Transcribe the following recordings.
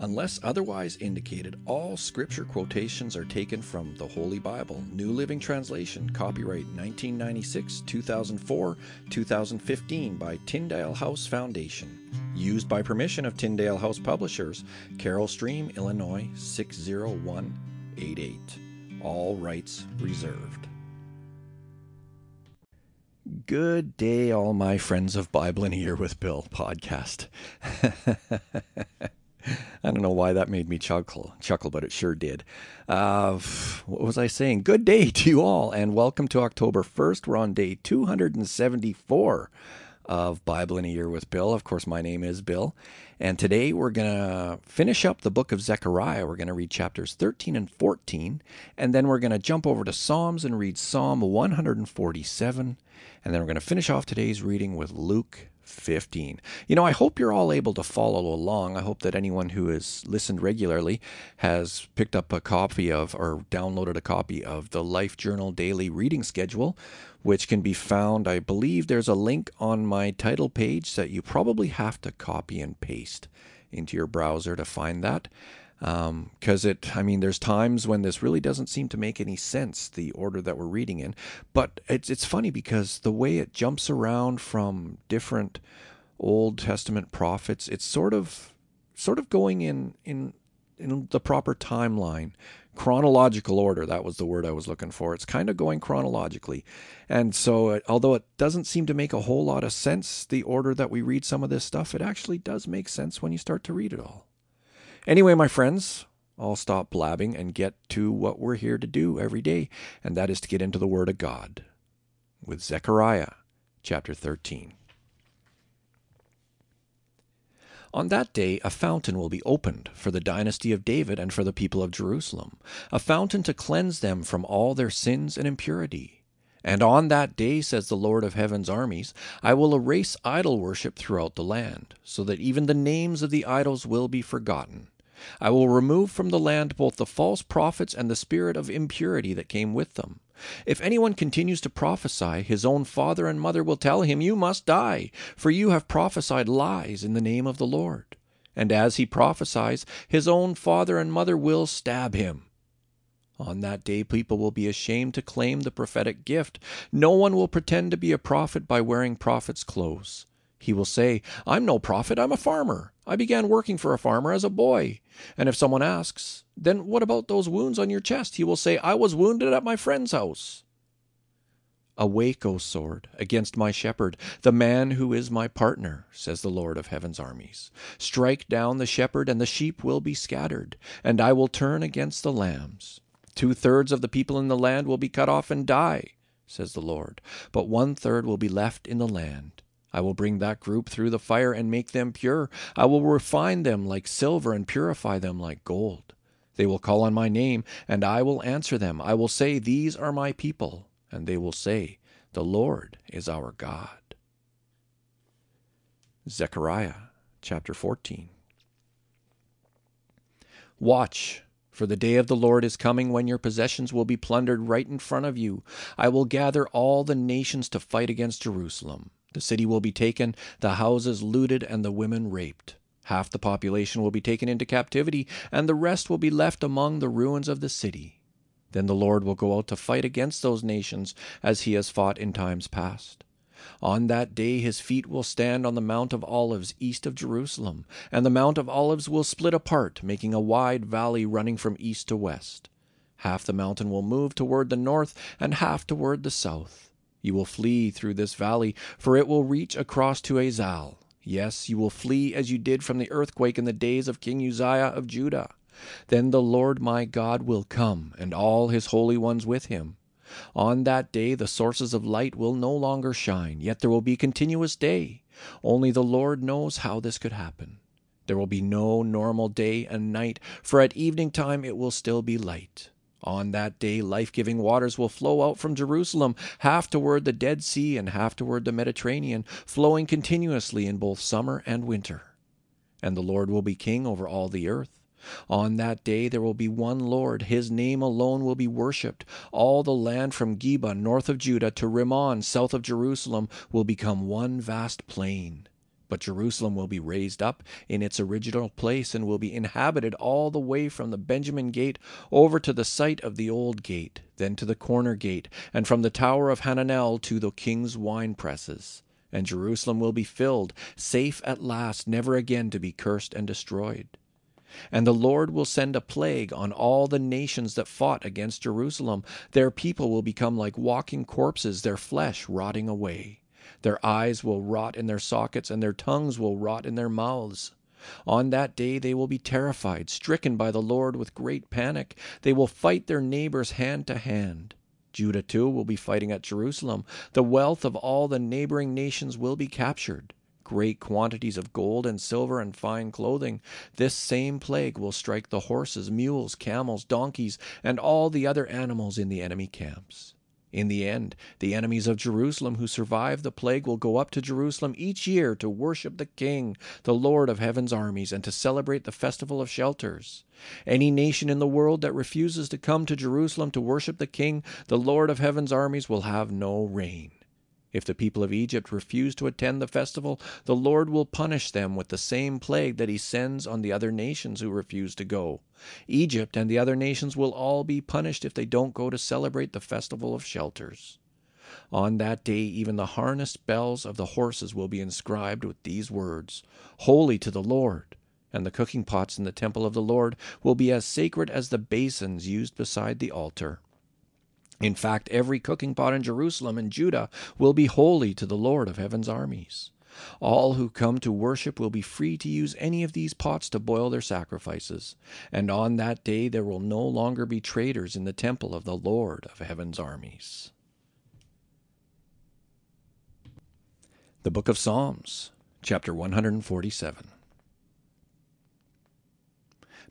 Unless otherwise indicated, all scripture quotations are taken from the Holy Bible, New Living Translation, copyright 1996, 2004, 2015 by Tyndale House Foundation. Used by permission of Tyndale House Publishers, Carol Stream, Illinois 60188. All rights reserved. Good day, all my friends of Bible in a Year with Bill podcast. I don't know why that made me chuckle, chuckle, but it sure did. Uh, what was I saying? Good day to you all, and welcome to October 1st. We're on day 274 of Bible in a Year with Bill. Of course, my name is Bill, and today we're going to finish up the book of Zechariah. We're going to read chapters 13 and 14, and then we're going to jump over to Psalms and read Psalm 147, and then we're going to finish off today's reading with Luke 15. You know, I hope you're all able to follow along. I hope that anyone who has listened regularly has picked up a copy of or downloaded a copy of the Life Journal Daily Reading Schedule, which can be found. I believe there's a link on my title page that you probably have to copy and paste into your browser to find that because um, it i mean there's times when this really doesn't seem to make any sense the order that we're reading in. But it's it's funny because the way it jumps around from different old testament prophets it's sort of sort of going in in in the proper timeline. Chronological order that was the word i was looking for. It's kind of going chronologically. And so it, although it doesn't seem to make a whole lot of sense the order that we read some of this stuff it actually does make sense when you start to read it all Anyway, my friends, I'll stop blabbing and get to what we're here to do every day, and that is to get into the Word of God with Zechariah chapter 13. On that day, a fountain will be opened for the dynasty of David and for the people of Jerusalem, a fountain to cleanse them from all their sins and impurity. And on that day, says the Lord of heaven's armies, I will erase idol worship throughout the land, so that even the names of the idols will be forgotten. I will remove from the land both the false prophets and the spirit of impurity that came with them. If anyone continues to prophesy, his own father and mother will tell him, You must die, for you have prophesied lies in the name of the Lord. And as he prophesies, his own father and mother will stab him. On that day, people will be ashamed to claim the prophetic gift. No one will pretend to be a prophet by wearing prophet's clothes. He will say, I'm no prophet, I'm a farmer. I began working for a farmer as a boy. And if someone asks, Then what about those wounds on your chest? He will say, I was wounded at my friend's house. Awake, O sword, against my shepherd, the man who is my partner, says the Lord of heaven's armies. Strike down the shepherd, and the sheep will be scattered, and I will turn against the lambs. Two thirds of the people in the land will be cut off and die, says the Lord, but one third will be left in the land. I will bring that group through the fire and make them pure. I will refine them like silver and purify them like gold. They will call on my name, and I will answer them. I will say, These are my people. And they will say, The Lord is our God. Zechariah chapter 14. Watch, for the day of the Lord is coming when your possessions will be plundered right in front of you. I will gather all the nations to fight against Jerusalem. The city will be taken, the houses looted, and the women raped. Half the population will be taken into captivity, and the rest will be left among the ruins of the city. Then the Lord will go out to fight against those nations as he has fought in times past. On that day his feet will stand on the Mount of Olives east of Jerusalem, and the Mount of Olives will split apart, making a wide valley running from east to west. Half the mountain will move toward the north, and half toward the south. You will flee through this valley, for it will reach across to Azal. Yes, you will flee as you did from the earthquake in the days of King Uzziah of Judah. Then the Lord my God will come, and all his holy ones with him. On that day the sources of light will no longer shine, yet there will be continuous day. Only the Lord knows how this could happen. There will be no normal day and night, for at evening time it will still be light. On that day, life giving waters will flow out from Jerusalem, half toward the Dead Sea and half toward the Mediterranean, flowing continuously in both summer and winter. And the Lord will be king over all the earth. On that day there will be one Lord, his name alone will be worshipped. All the land from Geba, north of Judah, to Rimmon, south of Jerusalem, will become one vast plain. But Jerusalem will be raised up in its original place and will be inhabited all the way from the Benjamin gate over to the site of the old gate, then to the corner gate, and from the tower of Hananel to the king's wine presses. And Jerusalem will be filled, safe at last, never again to be cursed and destroyed. And the Lord will send a plague on all the nations that fought against Jerusalem. Their people will become like walking corpses, their flesh rotting away. Their eyes will rot in their sockets, and their tongues will rot in their mouths. On that day they will be terrified, stricken by the Lord with great panic. They will fight their neighbors hand to hand. Judah too will be fighting at Jerusalem. The wealth of all the neighboring nations will be captured. Great quantities of gold and silver and fine clothing. This same plague will strike the horses, mules, camels, donkeys, and all the other animals in the enemy camps. In the end, the enemies of Jerusalem who survive the plague will go up to Jerusalem each year to worship the King, the Lord of heaven's armies, and to celebrate the festival of shelters. Any nation in the world that refuses to come to Jerusalem to worship the King, the Lord of heaven's armies, will have no rain. If the people of Egypt refuse to attend the festival, the Lord will punish them with the same plague that he sends on the other nations who refuse to go. Egypt and the other nations will all be punished if they don't go to celebrate the festival of shelters. On that day, even the harnessed bells of the horses will be inscribed with these words Holy to the Lord. And the cooking pots in the temple of the Lord will be as sacred as the basins used beside the altar. In fact, every cooking pot in Jerusalem and Judah will be holy to the Lord of heaven's armies. All who come to worship will be free to use any of these pots to boil their sacrifices, and on that day there will no longer be traders in the temple of the Lord of heaven's armies. The Book of Psalms, chapter 147.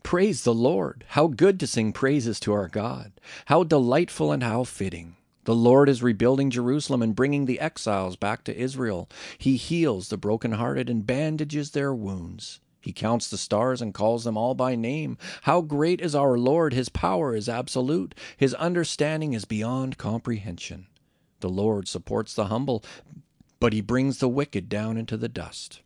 Praise the Lord! How good to sing praises to our God! How delightful and how fitting! The Lord is rebuilding Jerusalem and bringing the exiles back to Israel. He heals the brokenhearted and bandages their wounds. He counts the stars and calls them all by name. How great is our Lord! His power is absolute. His understanding is beyond comprehension. The Lord supports the humble, but he brings the wicked down into the dust.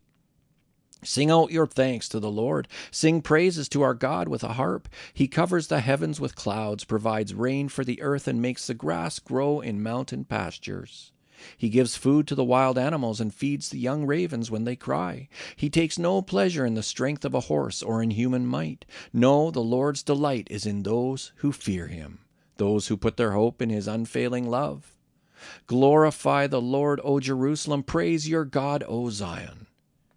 Sing out your thanks to the Lord. Sing praises to our God with a harp. He covers the heavens with clouds, provides rain for the earth, and makes the grass grow in mountain pastures. He gives food to the wild animals and feeds the young ravens when they cry. He takes no pleasure in the strength of a horse or in human might. No, the Lord's delight is in those who fear him, those who put their hope in his unfailing love. Glorify the Lord, O Jerusalem. Praise your God, O Zion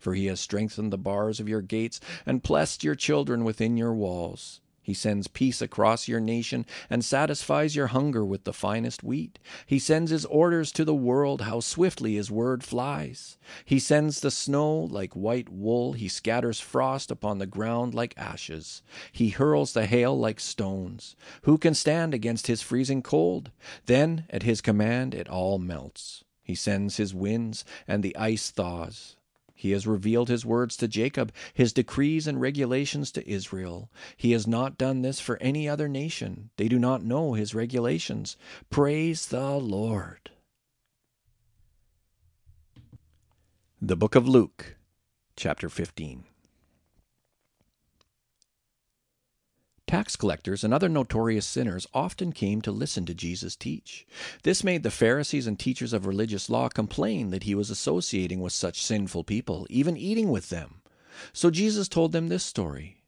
for he has strengthened the bars of your gates and blessed your children within your walls. He sends peace across your nation and satisfies your hunger with the finest wheat. He sends his orders to the world, how swiftly his word flies. He sends the snow like white wool, he scatters frost upon the ground like ashes. He hurls the hail like stones. Who can stand against his freezing cold? Then, at his command, it all melts. He sends his winds, and the ice thaws. He has revealed his words to Jacob, his decrees and regulations to Israel. He has not done this for any other nation. They do not know his regulations. Praise the Lord. The Book of Luke, chapter 15. Tax collectors and other notorious sinners often came to listen to Jesus teach. This made the Pharisees and teachers of religious law complain that he was associating with such sinful people, even eating with them. So Jesus told them this story.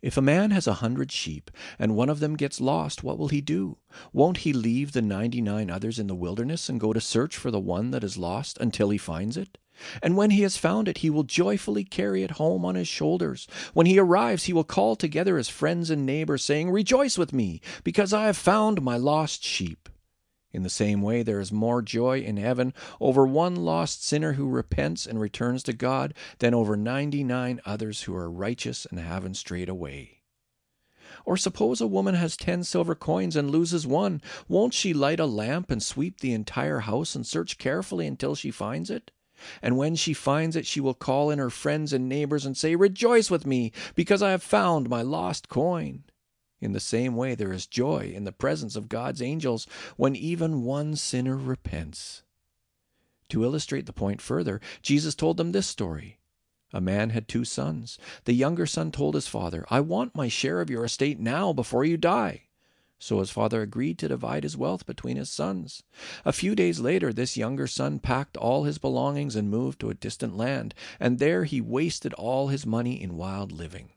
If a man has a hundred sheep, and one of them gets lost, what will he do? Won't he leave the ninety nine others in the wilderness and go to search for the one that is lost until he finds it? And when he has found it, he will joyfully carry it home on his shoulders. When he arrives, he will call together his friends and neighbors, saying, Rejoice with me, because I have found my lost sheep. In the same way, there is more joy in heaven over one lost sinner who repents and returns to God than over ninety nine others who are righteous and haven't strayed away. Or suppose a woman has ten silver coins and loses one. Won't she light a lamp and sweep the entire house and search carefully until she finds it? And when she finds it, she will call in her friends and neighbors and say, Rejoice with me, because I have found my lost coin. In the same way, there is joy in the presence of God's angels when even one sinner repents. To illustrate the point further, Jesus told them this story. A man had two sons. The younger son told his father, I want my share of your estate now before you die. So his father agreed to divide his wealth between his sons. A few days later, this younger son packed all his belongings and moved to a distant land, and there he wasted all his money in wild living.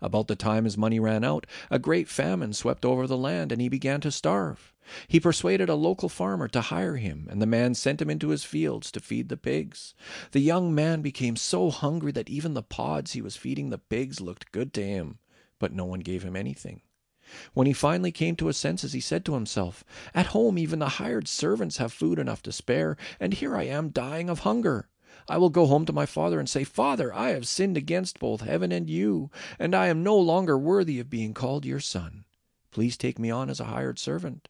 About the time his money ran out, a great famine swept over the land, and he began to starve. He persuaded a local farmer to hire him, and the man sent him into his fields to feed the pigs. The young man became so hungry that even the pods he was feeding the pigs looked good to him, but no one gave him anything. When he finally came to his senses, he said to himself, At home, even the hired servants have food enough to spare, and here I am dying of hunger. I will go home to my father and say, Father, I have sinned against both heaven and you, and I am no longer worthy of being called your son. Please take me on as a hired servant.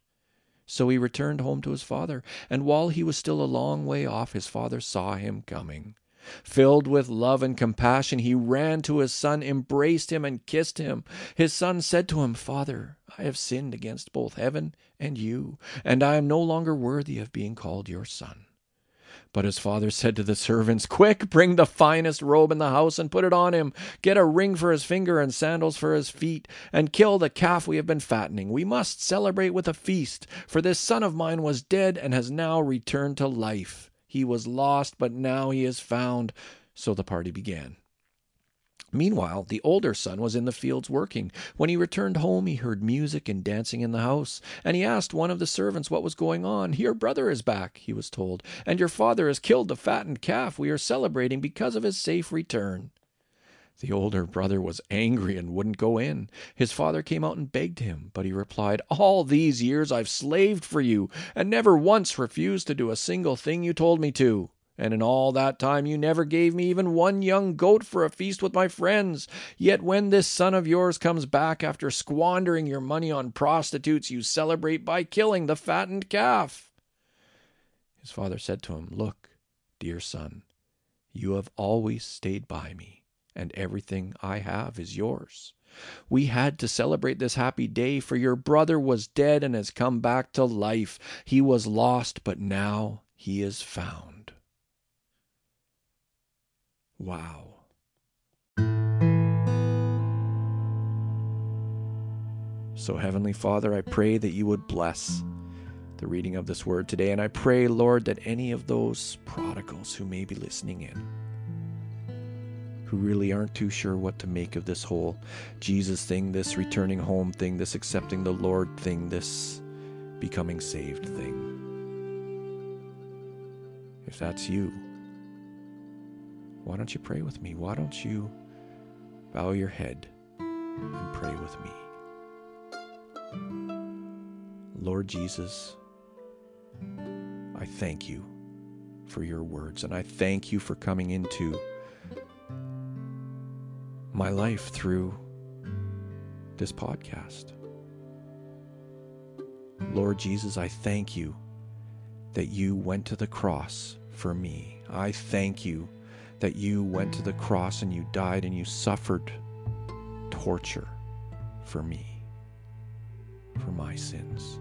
So he returned home to his father, and while he was still a long way off, his father saw him coming. Filled with love and compassion, he ran to his son, embraced him, and kissed him. His son said to him, Father, I have sinned against both heaven and you, and I am no longer worthy of being called your son. But his father said to the servants, Quick, bring the finest robe in the house and put it on him. Get a ring for his finger and sandals for his feet, and kill the calf we have been fattening. We must celebrate with a feast, for this son of mine was dead and has now returned to life. He was lost, but now he is found. So the party began. Meanwhile, the older son was in the fields working. When he returned home, he heard music and dancing in the house, and he asked one of the servants what was going on. Your brother is back, he was told, and your father has killed the fattened calf we are celebrating because of his safe return. The older brother was angry and wouldn't go in. His father came out and begged him, but he replied, All these years I've slaved for you, and never once refused to do a single thing you told me to. And in all that time you never gave me even one young goat for a feast with my friends. Yet when this son of yours comes back after squandering your money on prostitutes, you celebrate by killing the fattened calf. His father said to him, Look, dear son, you have always stayed by me, and everything I have is yours. We had to celebrate this happy day, for your brother was dead and has come back to life. He was lost, but now he is found. Wow. So, Heavenly Father, I pray that you would bless the reading of this word today. And I pray, Lord, that any of those prodigals who may be listening in, who really aren't too sure what to make of this whole Jesus thing, this returning home thing, this accepting the Lord thing, this becoming saved thing. If that's you, why don't you pray with me? Why don't you bow your head and pray with me? Lord Jesus, I thank you for your words, and I thank you for coming into my life through this podcast. Lord Jesus, I thank you that you went to the cross for me. I thank you that you went to the cross and you died and you suffered torture for me, for my sins.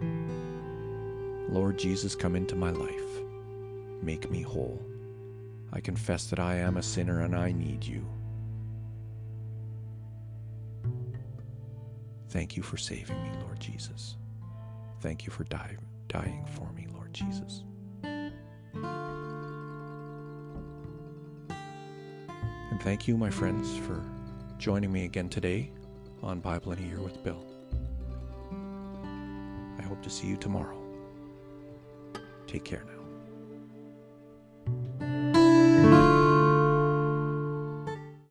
Lord Jesus, come into my life. Make me whole. I confess that I am a sinner and I need you. Thank you for saving me, Lord Jesus. Thank you for die, dying for me, Lord Jesus. And thank you, my friends, for joining me again today on Bible in a Year with Bill. I hope to see you tomorrow. Take care now.